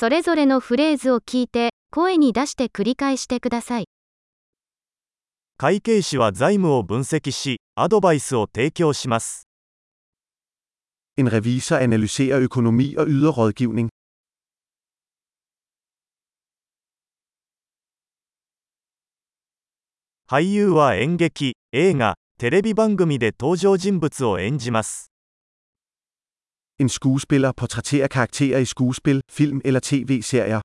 それぞれのフレーズを聞いて、声に出して繰り返してください。会計士は財務を分析し、アドバイスを提供します。En revisor analyserer økonomi og yder rådgivning. 俳優は演劇、映画、テレビ番組で登場人物を演じます。En skuespiller portrætterer karakterer i skuespil, film eller tv-serier.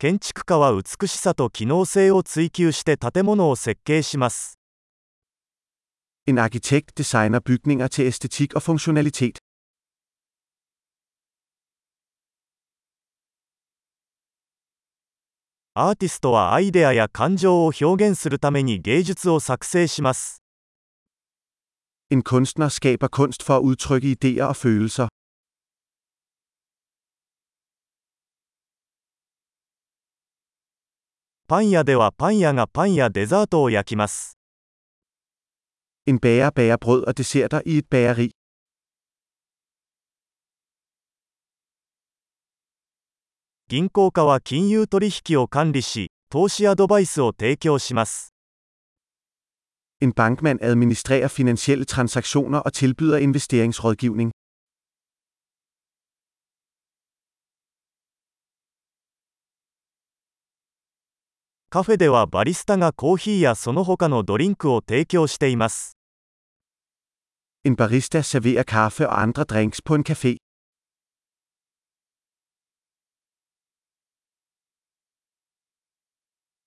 建築家は美しさと機能性を追求して建物を設計します。En arkitekt designer bygninger til æstetik og funktionalitet. アーティストはアイデアや感情を表現するために芸術を作成します。En kunstner skaber kunst for at udtrykke idéer og følelser. パン屋ではパン屋がパンやデザートを焼きます。En bager bager brød og desserter i et bageri. 銀行家は金融取引を管理し、投資アドバイスを提供します。En bankmand administrerer finansielle transaktioner og tilbyder investeringsrådgivning. カフェではバリスタがコーヒーやその他のドリンクを提供しています。En barista serverer kaffe og andre drinks på en café.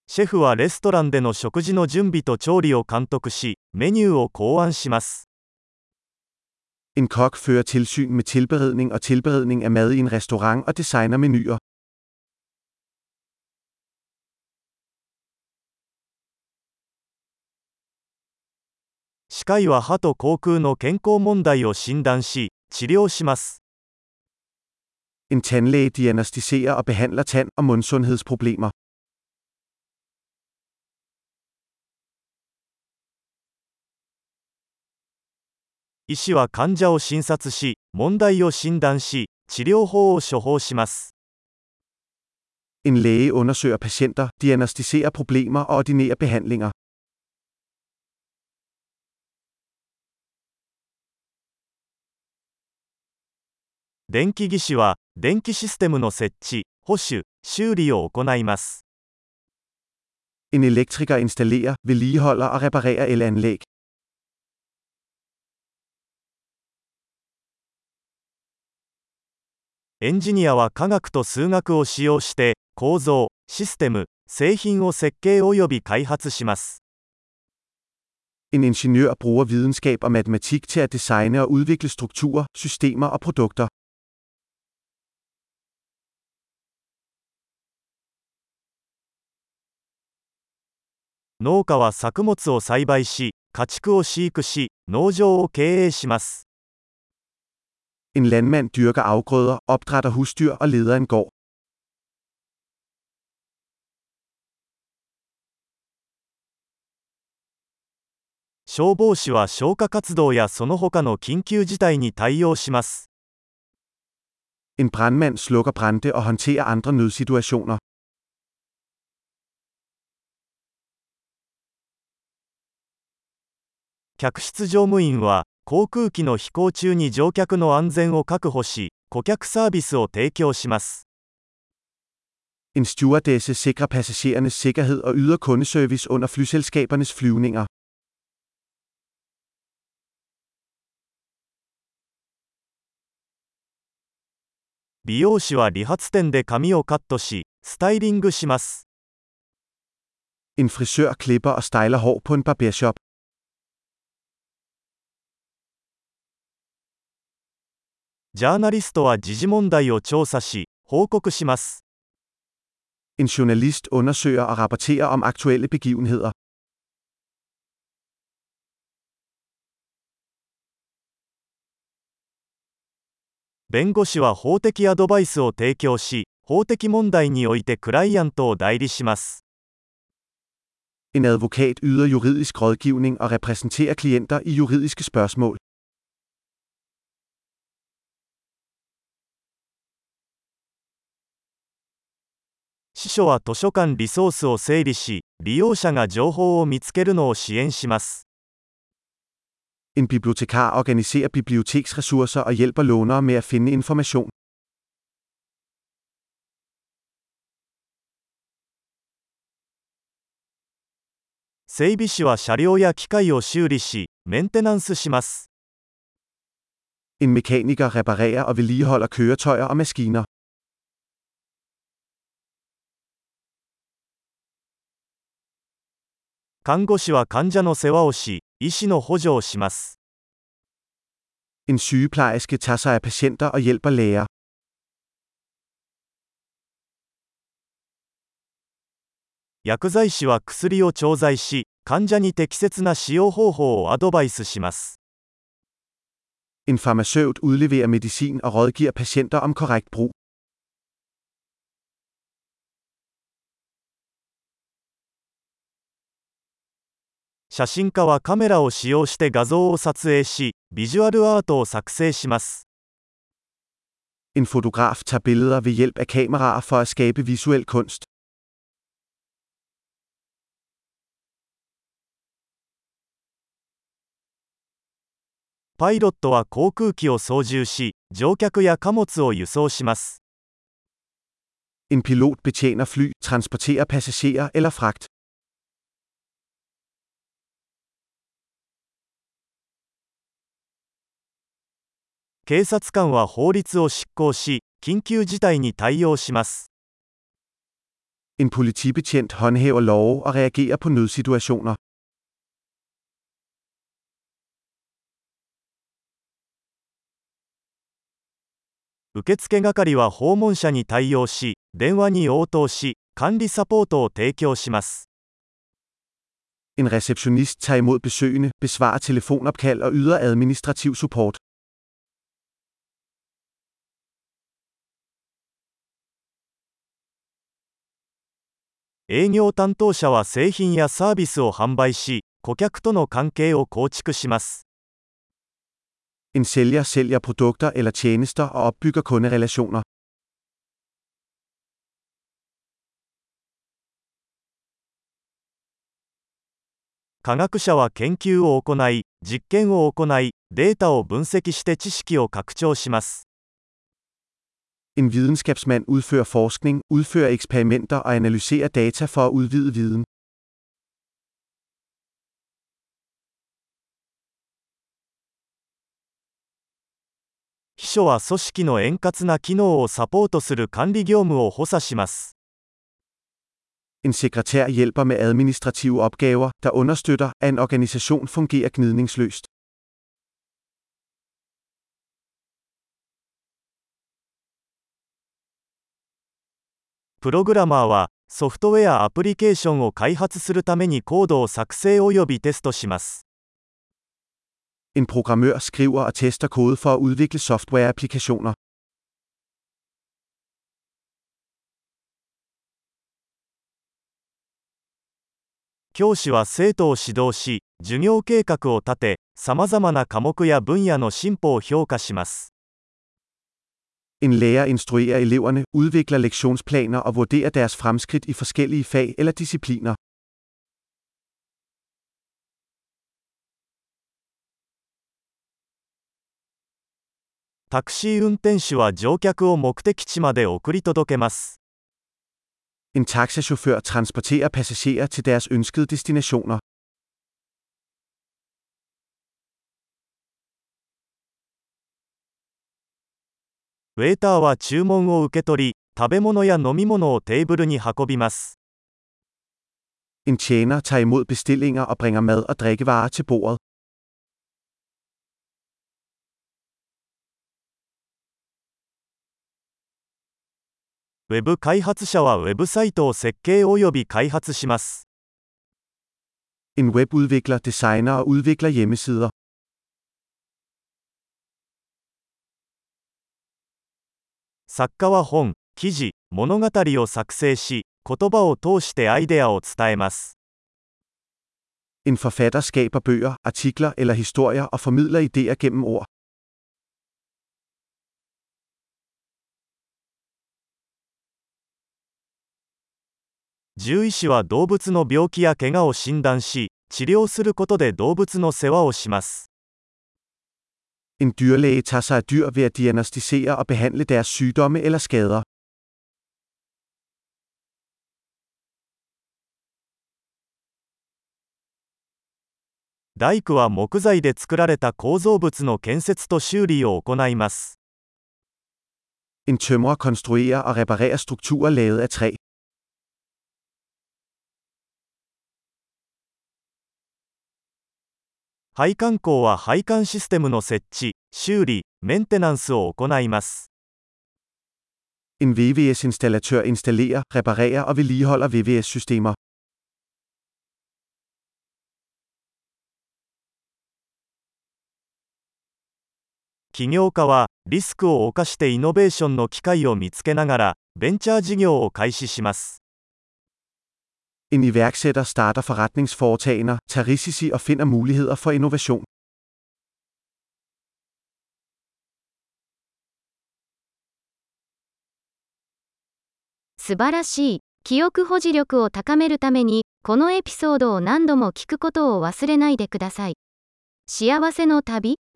シェフはレストランでの食事の準備と調理を監督し、メニューを考案します。En kok fører tilsyn med tilberedning og tilberedning af mad i en restaurant og designer menuer. 歯科医は歯と口腔の健康問題を診断し、治療します。En tandlæge diagnostiserer og behandler tand- og mundsundhedsproblemer. 医師は患者を診察し、問題を診断し、治療法を処方します。En læge undersøger patienter, diagnostiserer problemer og ordinerer behandlinger. 電気技師は電気システムの設置、保守、修理を行います。En elektriker installerer, vedligeholder og reparerer elanlæg. エンジニアは科学と数学を使用して構造、システム、製品を設計及び開発します。En ingeniør bruger videnskab og matematik til at designe og udvikle strukturer, systemer og produkter. 農家は作物を栽培し、家畜を飼育し、農場を経営します。En landmand dyrker afgrøder, opdrætter husdyr og leder en gård. 消防士は消火活動やその他の緊急事態に対応します。En brandmand slukker brande og håndterer andre nødsituationer. 客室乗務員は航空機の飛行中に乗客の安全を確保し顧客サービスを提供します En stewardesse sikrer passagerernes sikkerhed og yder kundeservice under flyselskabernes flyvninger. 美容師は理髪店で髪をカットし、スタイリングします。En frisør klipper og styler hår på en barbershop. ジャーナリストは時事問題を調査し、報告します。En journalist undersøger og rapporterer om aktuelle begivenheder. 弁護士は法的アドバイスを提供し、法的問題においてクライアントを代理します。En advokat yder juridisk rådgivning og repræsenterer klienter i juridiske spørgsmål. 司書は図書館リソースを整理し、利用者が情報を見つけるのを支援します。En bibliotekar organiserer biblioteksressourcer og hjælper lånere med at finde information. 整備士は車両や機械を修理し、メンテナンスします。En mekaniker reparerer og vedligeholder køretøjer og maskiner. 看護師は患者の世話をし、医師の補助をします。En sygeplejerske tager sig af patienter og hjælper læger. 薬剤師は薬を調剤し、患者に適切な使用方法をアドバイスします。En farmaceut udleverer medicin og rådgiver patienter om korrekt brug. 写真家はカメラを使用して画像を撮影し、ビジュアルアートを作成します。En fotograf tager billeder ved hjælp af kameraer for at skabe visuel kunst. パイロットは航空機を操縦し、乗客や貨物を輸送します。En pilot betjener fly, transporterer passagerer eller fragt. 警察官は法律を執行し、緊急事態に対応します。En politibetjent håndhæver love og reagerer på nødsituationer. 受付係は訪問者に対応し、電話に応答し、管理サポートを提供します。En receptionist tager imod besøgende, besvarer telefonopkald og yder administrativ support. 営業担当者は製品やサービスを販売し、顧客との関係を構築します。En sælger sælger produkter eller tjenester og opbygger kunderelationer. 科学者は研究を行い、実験を行い、データを分析して知識を拡張します。En videnskabsmand udfører forskning, udfører eksperimenter og analyserer data for at udvide viden. 秘書は組織の円滑な機能をサポートする管理業務を補佐します。 En sekretær hjælper med administrative opgaver, der understøtter, at en organisation fungerer gnidningsløst. プログラマーは、ソフトウェアアプリケーションを開発するためにコードを作成及びテストします。En programmør skriver og tester kode for at udvikle softwareapplikationer. 教師は生徒を指導し、授業計画を立て、様々な科目や分野の進歩を評価します。En lærer instruerer eleverne, udvikler lektionsplaner og vurderer deres fremskridt i forskellige fag eller discipliner. タクシー運転手は乗客を目的地まで送り届けます。En taxachauffør transporterer passagerer til deres ønskede destinationer. ウェーターは注文を受け取り、食べ物や飲み物をテーブルに運びます。En tjener tager imod bestillinger og bringer mad og drikkevarer til bordet. ウェブ開発者はウェブサイトを設計及び開発します。En webudvikler designer og udvikler hjemmesider. 作家は本、記事、物語を作成し、言葉を通してアイデアを伝えます。En forfatter skaber bøger, artikler eller historier og formidler idéer gennem ord. 獣医師は動物の病気や怪我を診断し、治療することで動物の世話をします。En dyrlæge tager sig af dyr ved at diagnostisere og behandle deres sygdomme eller skader. 大工は木材で作られた構造物の建設と修理を行います。 En tømrer konstruerer og reparerer strukturer lavet af træ. 配管工は配管システムの設置、修理、メンテナンスを行います。En VVS-installatør installerer, reparerer og vedligeholder VVS-systemer. 起業家はリスクを冒してイノベーションの機会を見つけながらベンチャー事業を開始します。En iværksætter starter forretningsforetagender, tager risici og finder muligheder for innovation. 素晴らしい。記憶保持力を高めるために、このエピソードを何度も聞くことを忘れないでください。幸せの旅